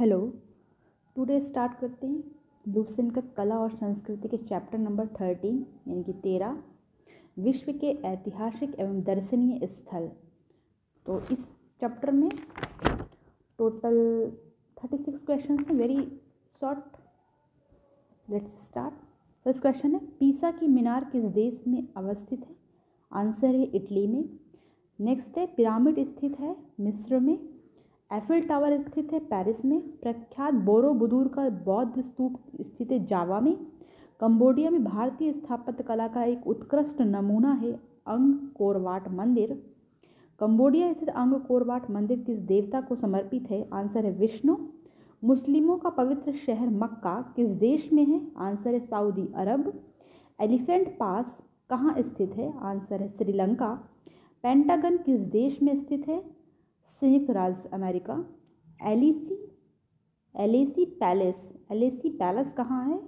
Hello, today start करते हैं Lucent का कला और संस्कृति के चैप्टर नंबर थर्टीन, यानी कि तेरह विश्व के ऐतिहासिक एवं दर्शनीय स्थल। तो इस चैप्टर में टोटल थर्टी सिक्स क्वेश्चन हैं very short let's start first question है पीसा की मीनार किस देश में अवस्थित है? आंसर है इटली में। नेक्स्ट है पिरामिड स्थित है मिस्र में। एफिल टावर स्थित है पेरिस में। प्रख्यात बोरोबुदूर का बौद्ध स्तूप स्थित है जावा में। कंबोडिया में भारतीय स्थापत्य कला का एक उत्कृष्ट नमूना है अंग कोरवाट मंदिर। कंबोडिया स्थित अंग कोरवाट मंदिर किस देवता को समर्पित है? आंसर है विष्णु। मुस्लिमों का पवित्र शहर मक्का किस देश में है? आंसर है सऊदी अरब। एलिफेंट पास कहाँ स्थित है? आंसर है श्रीलंका। पेंटागन किस देश में स्थित है? संयुक्त राज्य America, Elysee, Elysee Palace Elysee Palace कहाँ है?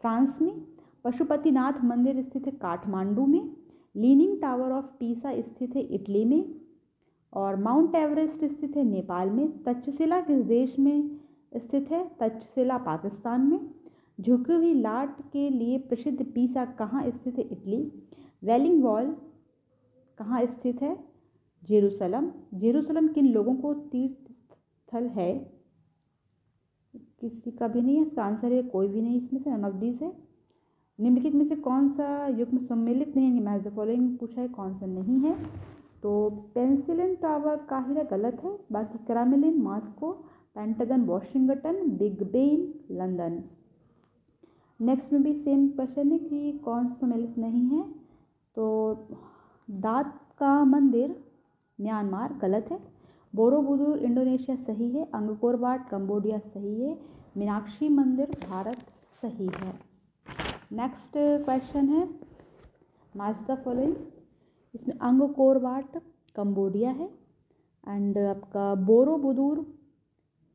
फ्रांस में, पशुपतिनाथ मंदिर स्थित है काठमांडू में, लीनिंग टावर ऑफ़ पीसा स्थित है इटली में, और माउंट एवरेस्ट स्थित है नेपाल में, तक्षशिला किस देश में स्थित है? तक्षशिला पाकिस्तान में। झुकी हुई लाट के लिए प्रसिद्ध पीसा कहाँ स्थित है? इटली। वेलिंग वॉल कहाँ स्थित है? जेरूसलम। जेरूसलम किन लोगों को तीर्थ स्थल है? किसी का भी नहीं है, इसका आंसर है, कोई भी नहीं, इसमें से नन है। निम्नलिखित में से कौन सा युग में सम्मिलित नहीं है? द फॉलोइंग पूछा है, कौन सा नहीं है? तो पेंसिलिन टावर काहिरा गलत है। बाकी Kremlin Moscow Pentagon Washington Big Ben London next में भी सेम क्वेश्चन है कि कौन सा सम्मिलित नहीं है। तो दात का मंदिर म्यांमार गलत है। बोरोबुदूर इंडोनेशिया सही है अंगकोरबाट कंबोडिया सही है, मीनाक्षी मंदिर भारत सही है। नेक्स्ट क्वेश्चन है। मैच द फॉलोइंग इसमें अंगकोरबाट कंबोडिया है एंड आपका बोरोबुदूर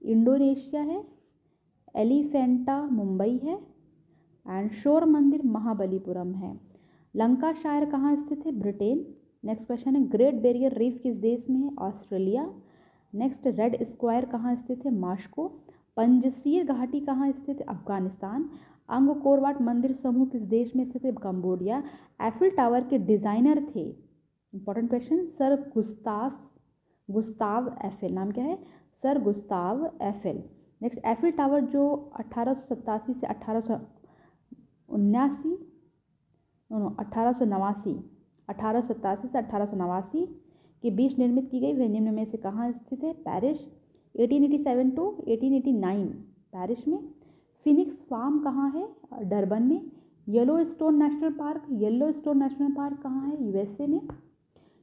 इंडोनेशिया है, एलिफेंटा मुंबई है एंड शोर मंदिर महाबलीपुरम है। लंका शायर कहाँ स्थित है? ब्रिटेन। नेक्स्ट क्वेश्चन है ग्रेट बैरियर रीफ किस देश में है? ऑस्ट्रेलिया नेक्स्ट रेड स्क्वायर कहाँ स्थित है? मास्को पंजसीर घाटी कहाँ स्थित है? अफ़गानिस्तान अंग कोरवाट मंदिर समूह किस देश में स्थित है? कम्बोडिया एफिल टावर के डिज़ाइनर थे। Important question sir Gustave Gustave Eiffel नाम क्या है? Sir Gustave Eiffel next Eiffel Tower जो अठारह से अठारह सौ उन्यासी अठारह सौ नवासी अठारह सौ सत्तासी से अठारह के बीच निर्मित की गई वह निम्न में से कहाँ स्थित है? पेरिस। 1887 टू 1889 पेरिस में। फिनिक्स फार्म कहाँ है? डरबन में। Yellowstone National Park Yellowstone National Park कहाँ है यूएसए में।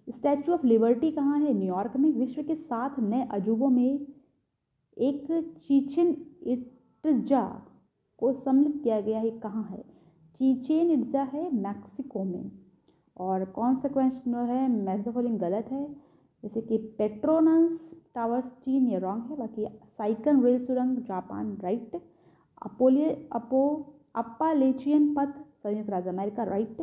स्टैचू ऑफ़ लिबर्टी कहाँ है? न्यूयॉर्क में। विश्व के सात नए अजूबों में एक चीचिन इट्जा को सम्मिलित किया गया है। कहाँ है? चीचेन इट्जा है मैक्सिको में। और कौन सा क्वेश्चन है मैजोफोलिंग गलत है। जैसे कि पेट्रोनस टावर्स चीन, ये रॉन्ग है। बाकी साइकन रेल सुरंग जापान राइट अपोलिय अपो अपालेचियन पथ संयुक्त राज्य अमेरिका राइट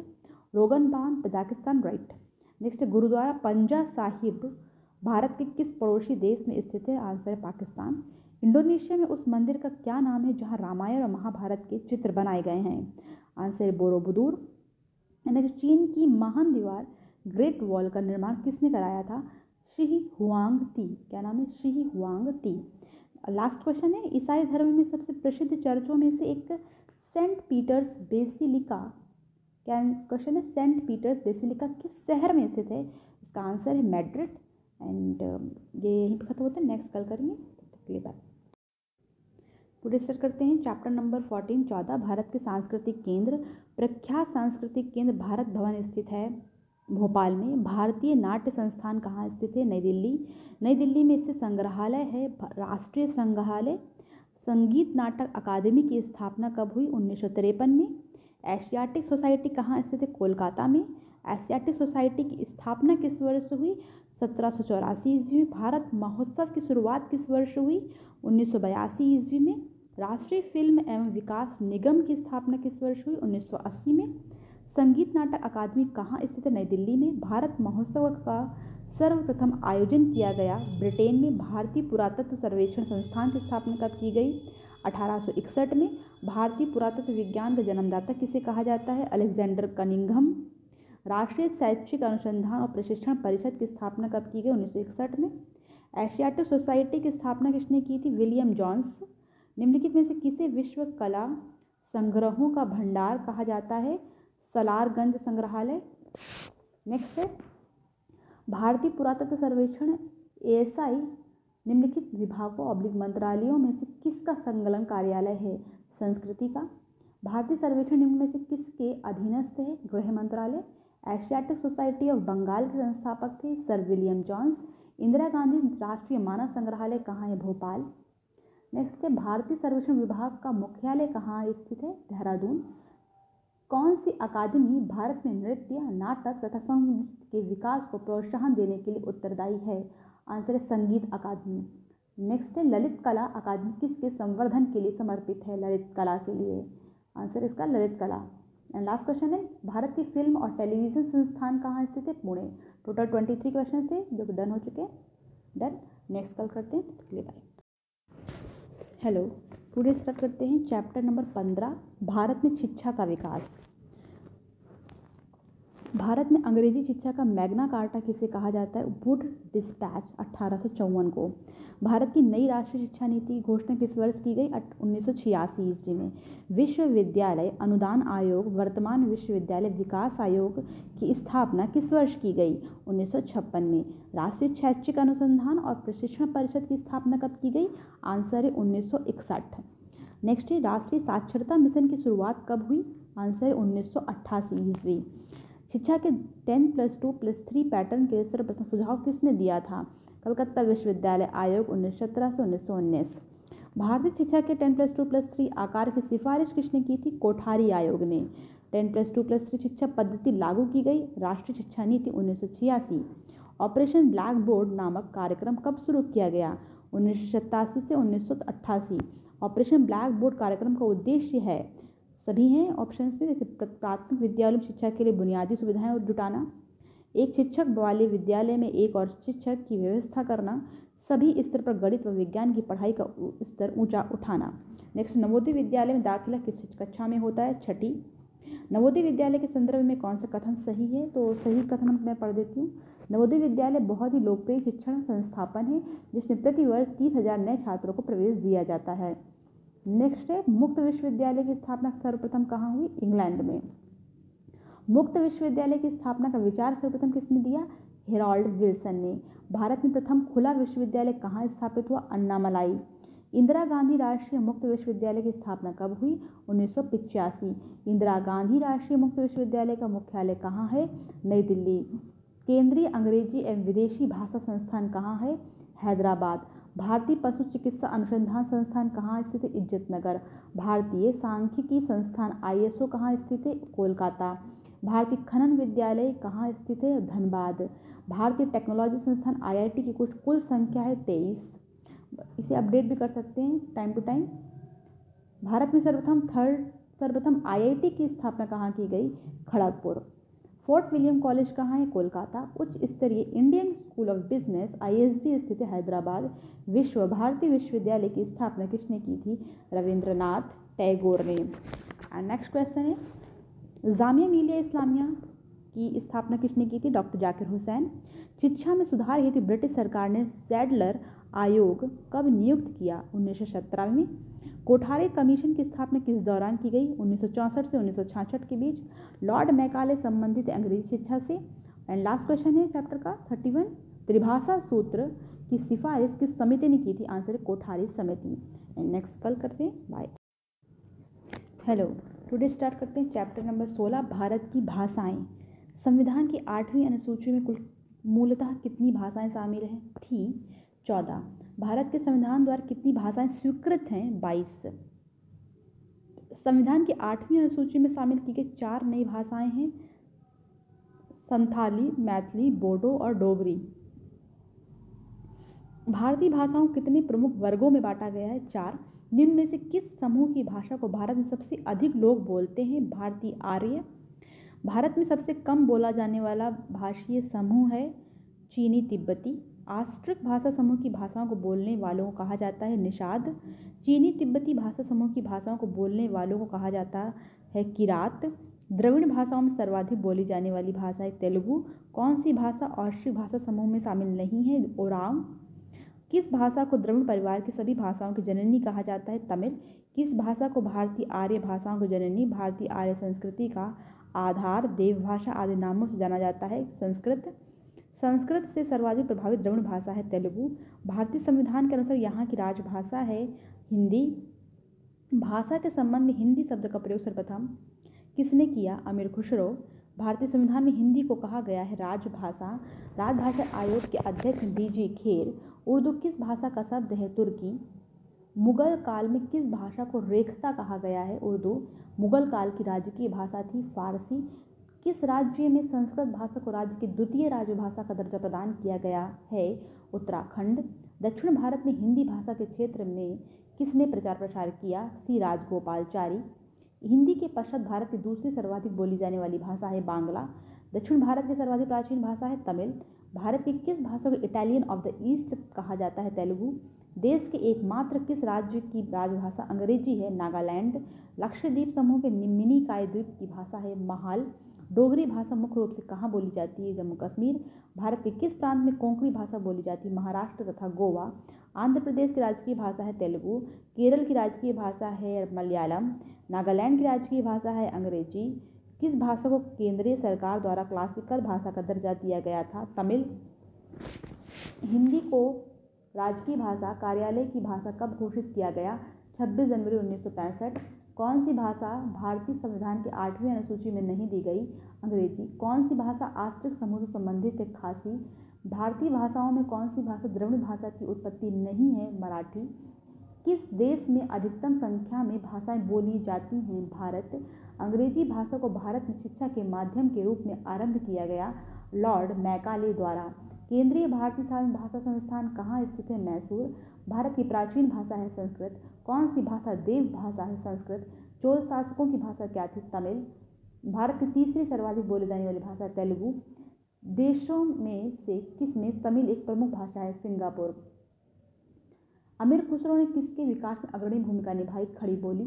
रोगन बाँध तजाकिस्तान राइट नेक्स्ट गुरुद्वारा पंजा साहिब भारत के किस पड़ोसी देश में स्थित है? आंसर है पाकिस्तान। इंडोनेशिया में उस मंदिर का क्या नाम है, जहाँ रामायण और महाभारत के चित्र बनाए गए हैं? आंसर है बोरोबुदूर। यानी चीन की महान दीवार ग्रेट वॉल का निर्माण किसने कराया था? शी हुआंग ती क्या नाम है? Shi Huang Ti last question है, ईसाई धर्म में सबसे प्रसिद्ध चर्चों में से एक सेंट पीटर्स बेसिलिका क्या क्वेश्चन है? सेंट पीटर्स बेसिलिका किस शहर में स्थित है? इसका आंसर है मैड्रिड एंड ये यहीं पर खत्म होता है। नेक्स्ट कल करेंगे। तब तक के लिए बाय टुडे स्टार्ट करते हैं। चैप्टर नंबर फोर्टीन चौदह। भारत के सांस्कृतिक केंद्र प्रख्यात सांस्कृतिक केंद्र भारत भवन स्थित है। भोपाल में भारतीय नाट्य संस्थान कहाँ स्थित है? नई दिल्ली। नई दिल्ली में स्थित संग्रहालय है। राष्ट्रीय संग्रहालय। संगीत नाटक अकादमी की स्थापना कब हुई? उन्नीस सौ तिरपन में। एशियाटिक सोसाइटी कहाँ स्थित है? कोलकाता में। एशियाटिक सोसाइटी की स्थापना किस वर्ष हुई? सत्रह सौ चौरासी ईस्वी में। भारत महोत्सव की शुरुआत किस वर्ष हुई? उन्नीस सौ बयासी ईस्वी में। राष्ट्रीय फ़िल्म एवं विकास निगम की स्थापना किस वर्ष हुई? 1980 में। संगीत नाटक अकादमी कहाँ स्थित है? नई दिल्ली में। भारत महोत्सव का सर्वप्रथम आयोजन किया गया। ब्रिटेन में भारतीय पुरातत्व सर्वेक्षण संस्थान की स्थापना कब की गई? 1861 में। भारतीय पुरातत्व विज्ञान का जन्मदाता किसे कहा जाता है? Alexander Cunningham. राष्ट्रीय शैक्षिक अनुसंधान और प्रशिक्षण परिषद की स्थापना कब की गई? उन्नीस सौ इकसठ में। एशियाटिक सोसाइटी की स्थापना किसने की थी? William Jones. निम्नलिखित में से किसे विश्व कला संग्रहों का भंडार कहा जाता है? सलारगंज संग्रहालय। नेक्स्ट है। भारतीय पुरातत्व सर्वेक्षण एएसआई निम्नलिखित विभागों ऑब्लिक मंत्रालयों में से किसका संकलन कार्यालय है? संस्कृति का। भारतीय सर्वेक्षण निम्न में से किसके अधीनस्थ है? गृह मंत्रालय। एशियाटिक सोसाइटी ऑफ़ बंगाल के संस्थापक थे sir William Jones. Indira Gandhi राष्ट्रीय मानव संग्रहालय कहाँ है? भोपाल। नेक्स्ट है, भारतीय सर्वेक्षण विभाग का मुख्यालय कहाँ स्थित है? देहरादून। कौन सी अकादमी भारत में नृत्य, नाटक तथा संगीत के विकास को प्रोत्साहन देने के लिए उत्तरदायी है? आंसर है, संगीत अकादमी। नेक्स्ट है, ललित कला अकादमी किसके संवर्धन के लिए समर्पित है? ललित कला के लिए। आंसर इसका, ललित कला। एंड लास्ट क्वेश्चन है, भारत की फ़िल्म और टेलीविज़न संस्थान कहाँ स्थित है? Pune. Total twenty three question थे, जो डन हो चुके हैं। डन नेक्स्ट कल करते हैं तो बाय हेलो टुडे स्टार्ट करते हैं चैप्टर नंबर पंद्रह भारत में शिक्षा का विकास। भारत में अंग्रेज़ी शिक्षा का मैग्ना कार्टा किसे कहा जाता है? वुड डिस्पैच अट्ठारह को। भारत की नई राष्ट्रीय शिक्षा नीति की घोषणा किस वर्ष की गई? उन्नीस सौ छियासी ईस्वी में। विश्वविद्यालय अनुदान आयोग, वर्तमान विश्वविद्यालय विकास आयोग की स्थापना किस वर्ष की गई? उन्नीस सौ छप्पन में। राष्ट्रीय शैक्षिक अनुसंधान और प्रशिक्षण परिषद की स्थापना कब की गई? आंसर है उन्नीस सौ इकसठ। नेक्स्ट है, राष्ट्रीय साक्षरता मिशन की शुरुआत कब हुई? आंसर है उन्नीस सौ अट्ठासी ईस्वी। शिक्षा के ten plus two plus three pattern के सर्वप्रथम सुझाव किसने दिया था? कलकत्ता विश्वविद्यालय आयोग उन्नीस सत्रह से उन्नीस सौ उन्नीस। भारतीय शिक्षा के ten plus two plus three आकार की सिफारिश किसने की थी? कोठारी आयोग ने। Ten plus two plus three शिक्षा पद्धति लागू की गई, राष्ट्रीय शिक्षा नीति उन्नीस सौ छियासी। ऑपरेशन ब्लैक बोर्ड नामक कार्यक्रम कब शुरू किया गया? उन्नीस सौ सत्तासी से उन्नीस सौ अट्ठासी। ऑपरेशन ब्लैक बोर्ड कार्यक्रम का उद्देश्य है सभी हैं ऑप्शन में, जैसे प्राथमिक विद्यालय, शिक्षा के लिए बुनियादी सुविधाएँ जुटाना, एक शिक्षक वाले विद्यालय में एक और शिक्षक की व्यवस्था करना, सभी स्तर पर गणित व विज्ञान की पढ़ाई का स्तर ऊँचा उठाना। नेक्स्ट नवोदय विद्यालय में दाखिला किस कक्षा में होता है? छठी। नवोदय विद्यालय के संदर्भ में कौन सा कथन सही है? तो सही कथन मैं पढ़ देती हूँ। नवोदय विद्यालय बहुत ही लोकप्रिय शिक्षण संस्थापन है, जिसमें प्रति वर्ष तीस हज़ार नए छात्रों को प्रवेश दिया जाता है। नेक्स्ट है, मुक्त विश्वविद्यालय की स्थापना सर्वप्रथम कहाँ हुई? इंग्लैंड में। मुक्त विश्वविद्यालय की स्थापना का विचार सर्वप्रथम किसने दिया? हेरोल्ड विल्सन ने। भारत में प्रथम खुला विश्वविद्यालय कहाँ स्थापित हुआ? अन्नामलाई। इंदिरा गांधी राष्ट्रीय मुक्त विश्वविद्यालय की स्थापना कब हुई? उन्नीस इंदिरा गांधी राष्ट्रीय मुक्त विश्वविद्यालय का मुख्यालय कहाँ है? नई दिल्ली। केंद्रीय अंग्रेज़ी एवं विदेशी भाषा संस्थान कहाँ है? हैदराबाद। भारतीय पशु चिकित्सा अनुसंधान संस्थान कहाँ स्थित है? इज़्ज़त नगर भारतीय सांख्यिकी संस्थान आईएसओ कहाँ स्थित है? कोलकाता। भारतीय खनन विद्यालय कहाँ स्थित है? धनबाद। भारतीय टेक्नोलॉजी संस्थान आईआईटी की कुछ कुल संख्या है तेईस। इसे अपडेट भी कर सकते हैं टाइम टू टाइम। भारत में सर्वप्रथम, थर्ड सर्वप्रथम आईआईटी की स्थापना कहाँ की गई? खड़गपुर। फोर्ट विलियम कॉलेज कहाँ है? कोलकाता। उच्च स्तरीय Indian School of Business ISB स्थित हैदराबाद। विश्व भारती विश्वविद्यालय की स्थापना किसने की थी? रविंद्रनाथ टैगोर ने। एंड नेक्स्ट क्वेश्चन है, जामिया मिलिया इस्लामिया की स्थापना किसने की थी? डॉक्टर जाकिर हुसैन। शिक्षा में सुधार हेतु ब्रिटिश सरकार ने सैडलर आयोग कब नियुक्त किया? उन्नीस में। कोठारी कमीशन की स्थापना किस दौरान की गई? उन्नीस से उन्नीस के बीच। लॉर्ड मैकाले संबंधित अंग्रेज़ी शिक्षा से। एंड लास्ट क्वेश्चन है चैप्टर का। थर्टी वन त्रिभाषा सूत्र की सिफारिश किस समिति ने की थी? आंसर कोठारी समिति। एंड नेक्स्ट कल करते हैं। बाय हेलो टुडे स्टार्ट करते हैं चैप्टर नंबर सोलह, भारत की भाषाएँ। संविधान की आठवीं अनुसूची में कुल मूलतः कितनी भाषाएँ शामिल हैं? थी, चौदह। भारत के संविधान द्वारा कितनी भाषाएँ स्वीकृत हैं? बाईस। संविधान की आठवीं अनुसूची में शामिल की गई चार नई भाषाएँ हैं। संथाली, मैथिली, बोडो और डोगरी। भारतीय भाषाओं कितने प्रमुख वर्गों में बांटा गया है? चार। निम्न में से किस समूह की भाषा को भारत में सबसे अधिक लोग बोलते हैं? भारतीय आर्य। भारत में सबसे कम बोला जाने वाला भाषीय समूह है चीनी तिब्बती। आस्ट्रिक भाषा समूह की भाषाओं को बोलने वालों को कहा जाता है निषाद। चीनी तिब्बती भाषा समूह की भाषाओं को बोलने वालों को कहा जाता है किरात। द्रविड़ भाषाओं में सर्वाधिक बोली जाने वाली भाषा है तेलुगु। कौन सी भाषा ऑस्ट्रिक भाषा समूह में शामिल नहीं है? ओराव किस भाषा को द्रविड़ परिवार की सभी भाषाओं की जननी कहा जाता है? तमिल। किस भाषा को भारतीय आर्य भाषाओं की जननी? भारतीय आर्य संस्कृति का आधार देवभाषा आदि नामों से जाना जाता है। संस्कृत। संस्कृत से सर्वाधिक प्रभावित द्रविड़ भाषा है तेलुगु। भारतीय संविधान के अनुसार यहाँ की राजभाषा है हिंदी। भाषा के संबंध में हिंदी शब्द का प्रयोग सर्वप्रथम किसने किया? अमीर खुसरो। भारतीय संविधान में हिंदी को कहा गया है राजभाषा। राजभाषा आयोग के अध्यक्ष डीजी खेर। उर्दू किस भाषा का शब्द है तुर्की? मुगल काल में किस भाषा को रेखता कहा गया है उर्दू? मुगल काल की राजकीय भाषा थी फारसी। किस राज्य में संस्कृत भाषा को राज्य की द्वितीय राजभाषा का दर्जा प्रदान किया गया है? उत्तराखंड, दक्षिण भारत में हिंदी भाषा के क्षेत्र में किसने प्रचार प्रसार किया? सी. राजगोपालचारी। हिंदी के पश्चात भारत की दूसरी सर्वाधिक बोली जाने वाली भाषा है बांग्ला। दक्षिण भारत की सर्वाधिक प्राचीन भाषा है तमिल। भारत की किस भाषा को इटालियन ऑफ़ द ईस्ट कहा जाता है? तेलुगु। देश के एकमात्र किस राज्य की राजभाषा अंग्रेज़ी है? नागालैंड। लक्षद्वीप समूह के निम्मिनी काय द्वीप की भाषा है महाल। डोगरी भाषा मुख्य रूप से कहाँ बोली जाती है? जम्मू कश्मीर। भारत के किस प्रांत में कोंकणी भाषा बोली जाती है? महाराष्ट्र तथा गोवा। आंध्र प्रदेश की राजकीय भाषा है तेलुगु। केरल की राजकीय भाषा है मलयालम। नागालैंड की राजकीय भाषा है अंग्रेज़ी। किस भाषा को केंद्रीय सरकार द्वारा क्लासिकल भाषा का दर्जा दिया गया था? तमिल। हिंदी को राजकीय भाषा, कार्यालय की भाषा कब घोषित किया गया? 26 जनवरी उन्नीस सौ पैंसठ। कौन सी भाषा भारतीय संविधान की आठवीं अनुसूची में नहीं दी गई? अंग्रेज़ी। कौन सी भाषा आस्ट्रिक समूह से संबंधित है? खासी। भारतीय भाषाओं में कौन सी भाषा द्रविड़ भाषा की उत्पत्ति नहीं है? मराठी। किस देश में अधिकतम संख्या में भाषाएँ बोली जाती हैं? भारत। अंग्रेज़ी भाषा को भारत में शिक्षा के माध्यम के रूप में आरंभ किया गया लॉर्ड मैकाले द्वारा। केंद्रीय भारतीय भाषा संस्थान कहाँ स्थित है? मैसूर। भारत की प्राचीन भाषा है संस्कृत। कौन सी भाषा देव भाषा है संस्कृत? चोल शासकों की भाषा क्या थी? तमिल। भारत की तीसरी सर्वाधिक बोली जाने वाली भाषा तेलुगु। देशों में से किसमें तमिल एक प्रमुख भाषा है? सिंगापुर। अमीर खुसरो ने किसके विकास में अग्रणी भूमिका निभाई? खड़ी बोली।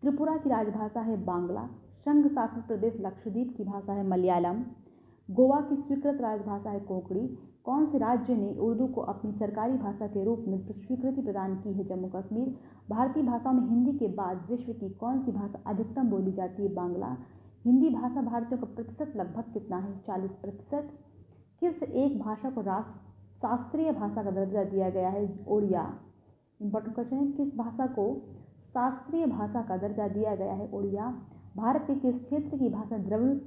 त्रिपुरा की राजभाषा है बांग्ला। संघ शासित प्रदेश लक्षद्वीप की भाषा है मलयालम। गोवा की स्वीकृत राजभाषा है कोंकणी कौन से राज्य ने उर्दू को अपनी सरकारी भाषा के रूप में स्वीकृति प्रदान की है? जम्मू कश्मीर, भारतीय भाषाओं में हिंदी के बाद विश्व की कौन सी भाषा अधिकतम बोली जाती है? बांग्ला। हिंदी भाषा भारतीयों का प्रतिशत लगभग कितना है? चालीस प्रतिशत। किस एक भाषा को राष्ट्र शास्त्रीय भाषा का दर्जा दिया गया है ओडिया। इंपॉर्टेंट क्वेश्चन है, किस भाषा को शास्त्रीय भाषा का दर्जा दिया गया है ओडिया? भारत के किस क्षेत्र की भाषा द्रविड़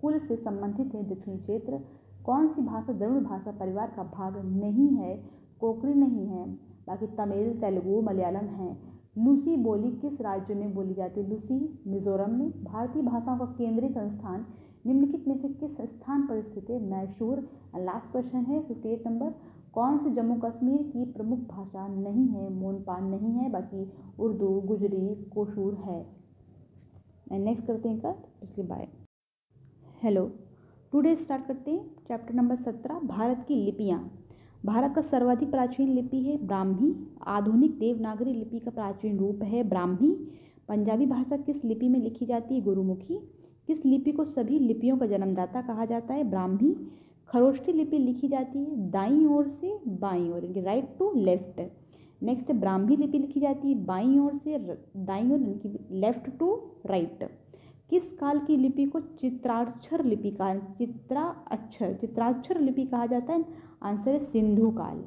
कुल से संबंधित है? दक्षिणी क्षेत्र। कौन सी भाषा, द्रविड़ भाषा परिवार का भाग नहीं है, कोकरी नहीं है, बाकी तमिल, तेलुगु, मलयालम है। लूसी बोली किस राज्य में बोली जाती है? लूसी, मिजोरम में। भारतीय भाषाओं का केंद्रीय संस्थान, निम्नलिखित में से किस स्थान पर स्थित है? मैसूर। लास्ट क्वेश्चन है, फिफ्टी एट नंबर। कौन सी जम्मू कश्मीर की प्रमुख भाषा नहीं है? मोनपान नहीं है, बाकी उर्दू, गुजरी, कोशूर है। नेक्स्ट करते हैं कल इसके बाय हेलो टुडे स्टार्ट करते हैं चैप्टर नंबर सत्रह, भारत की लिपियाँ। भारत का सर्वाधिक प्राचीन लिपि है ब्राह्मी। आधुनिक देवनागरी लिपि का प्राचीन रूप है ब्राह्मी। पंजाबी भाषा किस लिपि में लिखी जाती है? गुरुमुखी। किस लिपि को सभी लिपियों का जन्मदाता कहा जाता है? ब्राह्मी। खरोष्ठी लिपि लिखी जाती है दाई ओर से बाई ओर right to left next Brahmi लिपि लिखी जाती है बाई ओर से दाई ओर लेफ़्ट टू राइट किस काल की लिपि को चित्राक्षर लिपि का चित्रा अक्षर चित्राक्षर लिपि कहा जाता है? आंसर है सिंधु काल।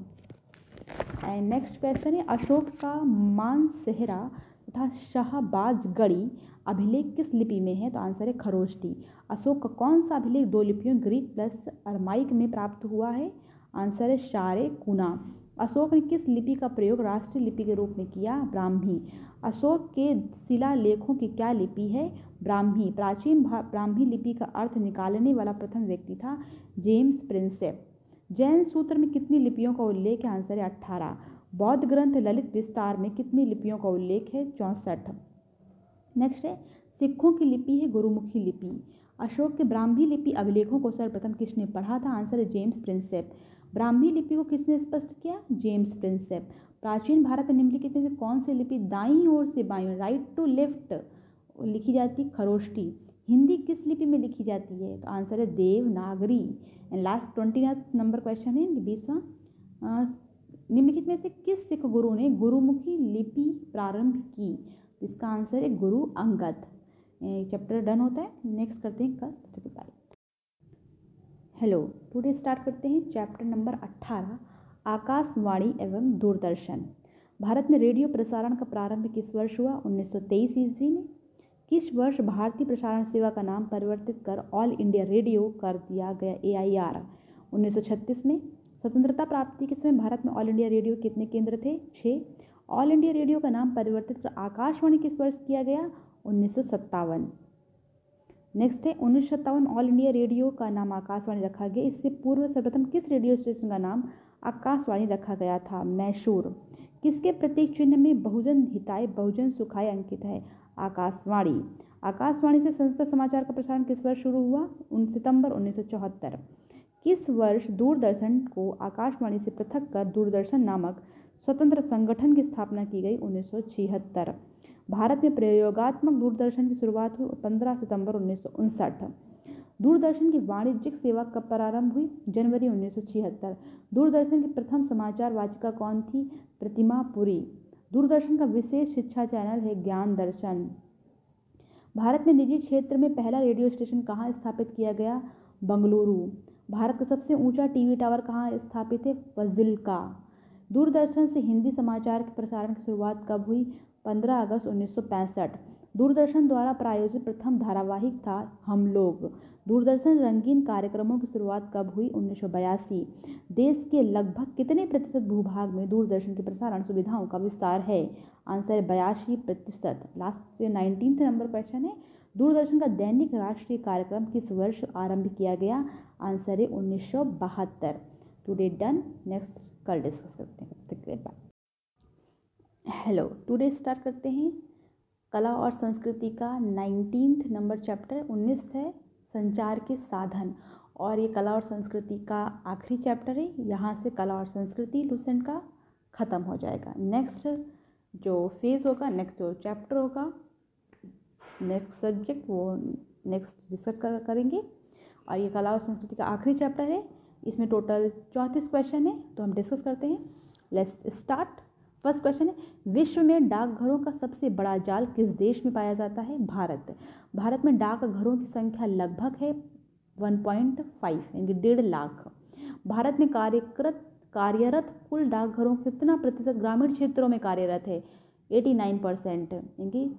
एंड नेक्स्ट क्वेश्चन है, अशोक का मानसेहरा तथा शाहबाजगढ़ी अभिलेख किस लिपि में है? तो आंसर है खरोष्टी। अशोक का कौन सा अभिलेख दो लिपियों, ग्रीक प्लस अरमाइक में प्राप्त हुआ है? आंसर है शारे कुना। अशोक ने किस लिपि का प्रयोग राष्ट्रीय लिपि के रूप में किया? ब्राह्मी। अशोक के शिलालेखों की क्या लिपि है? ब्राह्मी। प्राचीन ब्राह्मी लिपि का अर्थ निकालने वाला प्रथम व्यक्ति था जेम्स प्रिंसेप। जैन सूत्र में कितनी लिपियों का उल्लेख है? आंसर है अट्ठारह। बौद्ध ग्रंथ ललित विस्तार में कितनी लिपियों का उल्लेख है? चौंसठ। नेक्स्ट है, सिखों की लिपि है गुरुमुखी लिपि। अशोक के ब्राह्मी लिपि अभिलेखों को सर्वप्रथम किसने पढ़ा था? आंसर है जेम्स प्रिंसेप। ब्राह्मी लिपि को किसने स्पष्ट किया? James Prinsep. प्राचीन भारत में निम्नलिखित में से कौन सी लिपि दाई ओर से बाई ओर, राइट टू लेफ़्ट, लिखी जाती खरोष्टी। हिंदी किस लिपि में लिखी जाती है? तो आंसर है Devanagari and last twenty number question है, बीसवा। निम्नलिखित में से किस सिख गुरु ने गुरुमुखी लिपि प्रारंभ की? तो इसका आंसर है गुरु अंगद। चैप्टर डन होता है। नेक्स्ट करते हैं कल। हेलो टुडे स्टार्ट करते हैं चैप्टर नंबर अट्ठारह आकाशवाणी एवं दूरदर्शन। भारत में रेडियो प्रसारण का प्रारंभ किस वर्ष हुआ? 1923 ईस्वी में। किस वर्ष भारतीय प्रसारण सेवा का नाम परिवर्तित कर ऑल इंडिया रेडियो कर दिया गया ए आई आर उन्नीस सौ छत्तीस में। स्वतंत्रता प्राप्ति के समय भारत में ऑल इंडिया रेडियो कितने केंद्र थे? छः ऑल इंडिया रेडियो का नाम परिवर्तित कर आकाशवाणी किस वर्ष किया गया? उन्नीस सौ सत्तावन। नेक्स्ट है उन्नीस सत्तावन ऑल इंडिया रेडियो का नाम आकाशवाणी रखा गया। इससे पूर्व सर्वप्रथम किस रेडियो स्टेशन का नाम आकाशवाणी रखा गया था? मैशूर किसके प्रतीक चिन्ह में बहुजन हिताय, बहुजन सुखाय अंकित है? आकाशवाणी। आकाशवाणी से संस्कृत समाचार का प्रसारण किस वर्ष शुरू हुआ? उन सितंबर उन्नीस किस वर्ष दूरदर्शन को आकाशवाणी से पृथक कर दूरदर्शन नामक स्वतंत्र संगठन की स्थापना की गई? उन्नीस सौ छिहत्तर। भारत में प्रयोगात्मक दूरदर्शन की शुरुआत हुई पंद्रह सितंबर उन्नीस सौ उनसठ। दूरदर्शन की वाणिज्यिक सेवा कब प्रारंभ हुई? जनवरी उन्नीस सौ छिहत्तर। दूरदर्शन की प्रथम समाचार वाचिका कौन थी? प्रतिमा पुरी। दूरदर्शन का विशेष शिक्षा चैनल है ज्ञान दर्शन भारत में निजी क्षेत्र में पहला रेडियो स्टेशन कहाँ स्थापित किया गया? बंगलुरु। भारत का सबसे ऊँचा टीवी टावर कहाँ स्थापित है? फजिल्का। दूरदर्शन से हिंदी समाचार के प्रसारण की शुरुआत कब हुई? 15 अगस्त उन्नीस सौ पैंसठ। दूरदर्शन द्वारा प्रायोजित प्रथम धारावाहिक था हम लोग। दूरदर्शन रंगीन कार्यक्रमों की शुरुआत कब हुई उन्नीस सौ बयासी। देश के लगभग कितने प्रतिशत भूभाग में दूरदर्शन की प्रसारण सुविधाओं का विस्तार है? आंसर बयासी प्रतिशत। लास्ट नाइनटीन नंबर क्वेश्चन है। दूरदर्शन का दैनिक राष्ट्रीय कार्यक्रम किस वर्ष आरंभ किया गया? आंसर है उन्नीस सौ बहत्तर। Today done. नेक्स्ट कल डिस्कस करते हैं। बाय। हेलो टुडे स्टार्ट करते हैं। कला और संस्कृति का नाइनटीन्थ नंबर चैप्टर उन्नीस है संचार के साधन। और ये कला और संस्कृति का आखिरी चैप्टर है यहाँ से कला और संस्कृति लूसेंट का ख़त्म हो जाएगा। नेक्स्ट जो फ़ेज़ होगा नेक्स्ट जो चैप्टर होगा नेक्स्ट सब्जेक्ट वो नेक्स्ट डिस्कस कर, करेंगे। और ये कला और संस्कृति का आखिरी चैप्टर है इसमें टोटल चौंतीस क्वेश्चन है तो हम डिस्कस करते हैं। लेट्स स्टार्ट फ़र्स्ट क्वेश्चन है, विश्व में डाकघरों का सबसे बड़ा जाल किस देश में पाया जाता है? भारत। भारत में डाकघरों की संख्या लगभग है 1.5 यानी डेढ़ लाख। भारत में कार्यकृत, कार्यरत कुल डाकघरों कितना प्रतिशत ग्रामीण क्षेत्रों में कार्यरत है? 89 परसेंट यानी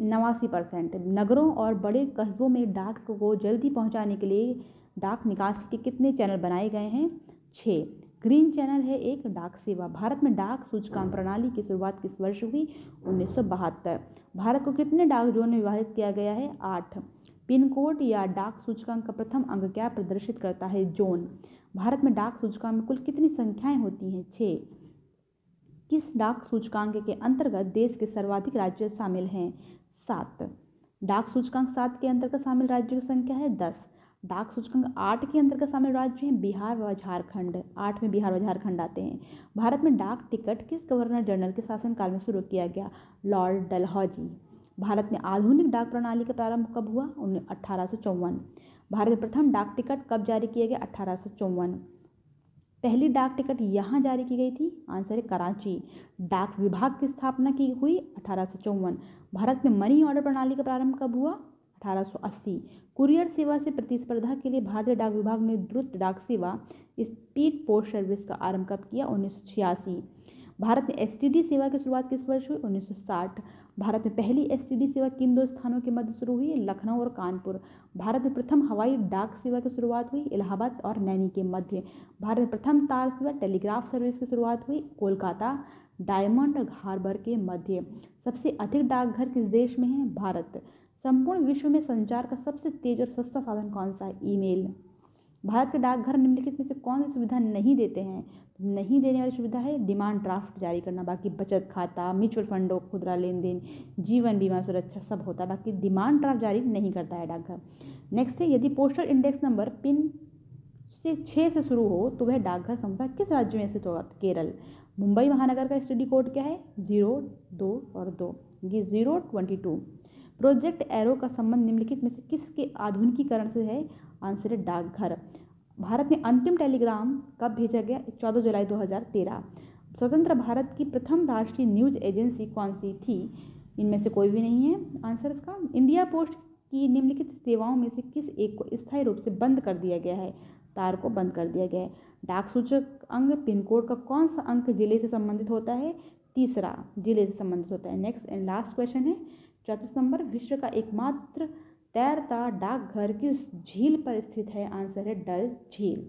नवासी परसेंट नगरों और बड़े कस्बों में डाक को जल्दी पहुँचाने के लिए डाक निकासी के कितने चैनल बनाए गए हैं? छः ग्रीन चैनल है एक डाक सेवा। भारत में डाक सूचकांक प्रणाली की शुरुआत किस वर्ष हुई? उन्नीस सौ बहत्तर। भारत को कितने डाक जोन में विभाजित किया गया है? आठ। पिन कोड या डाक सूचकांक का प्रथम अंक क्या प्रदर्शित करता है? जोन। भारत में डाक सूचकांक में कुल कितनी संख्याएँ होती हैं? छः किस डाक सूचकांक के अंतर्गत देश के सर्वाधिक राज्य शामिल हैं? सात। डाक सूचकांक सात के अंतर्गत शामिल राज्यों की संख्या है? दस। डाक सूचकांक आठ के अंतर्गत शामिल राज्य हैं, बिहार व झारखंड। आठ में बिहार व झारखंड आते हैं। भारत में डाक टिकट किस गवर्नर जनरल के शासनकाल में शुरू किया गया? लॉर्ड डलहौजी। भारत में आधुनिक डाक प्रणाली का प्रारंभ कब हुआ? उन्नीस, अठारह भारत में प्रथम डाक टिकट कब जारी किया गया? अठारह सौ चौवन। पहली डाक टिकट यहाँ जारी की गई थी? आंसर है कराची। डाक विभाग की स्थापना की हुई अठारह सौ चौवन। भारत में मनी ऑर्डर प्रणाली का प्रारंभ कब हुआ? 1880 कुरियर सेवा से प्रतिस्पर्धा के लिए भारतीय डाक विभाग ने द्रुत डाक सेवा, स्पीड पोस्ट सर्विस का आरंभ कब किया? उन्नीस सौ छियासी। भारत में एसटीडी सेवा की शुरुआत किस वर्ष हुई? 1960 भारत में पहली एसटीडी सेवा किन दो स्थानों के मध्य शुरू हुई? लखनऊ और कानपुर। भारत में प्रथम हवाई डाक सेवा की शुरुआत हुई इलाहाबाद और नैनी के मध्य। भारत में प्रथम तार सेवा टेलीग्राफ सर्विस की शुरुआत हुई कोलकाता, डायमंड हार्बर के मध्य। सबसे अधिक डाकघर किस देश में है? भारत। संपूर्ण विश्व में संचार का सबसे तेज और सस्ता साधन कौन सा है? ईमेल। भारत के डाकघर निम्नलिखित में से कौन सी सुविधा नहीं देते हैं? नहीं देने वाली सुविधा है डिमांड ड्राफ्ट जारी करना, बाकी बचत खाता, म्यूचुअल फंडों, खुदरा लेन देन जीवन बीमा, सुरक्षा सब होता है, बाकी डिमांड ड्राफ्ट जारी नहीं करता है डाकघर। नेक्स्ट है, यदि पोस्टल इंडेक्स नंबर पिन से छः से शुरू हो तो वह डाकघर संस्था किस राज्य में स्थित होगा? केरल। मुंबई महानगर का स्टडी कोड क्या है? ज़ीरो, दो और दो। ये zero, twenty two. Project arrow का संबंध निम्नलिखित में से किसके आधुनिकीकरण से है? आंसर है डाकघर। भारत में अंतिम टेलीग्राम कब भेजा गया? चौदह जुलाई 2013 स्वतंत्र भारत की प्रथम राष्ट्रीय न्यूज़ एजेंसी कौन सी थी? इनमें से कोई भी नहीं है। आंसर इसका इंडिया पोस्ट की निम्नलिखित सेवाओं में से किस एक को स्थायी रूप से बंद कर दिया गया है? तार को बंद कर दिया गया है। डाक सूचक अंग पिन कोड का कौन सा अंक ज़िले से संबंधित होता है? तीसरा ज़िले से संबंधित होता है। नेक्स्ट एंड लास्ट क्वेश्चन है। चौतीस नंबर, विश्व का एकमात्र तैरता डाकघर किस झील पर स्थित है? आंसर है डल झील।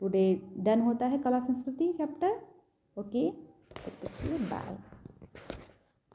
टुडे डन होता है कला संस्कृति चैप्टर ओके बाय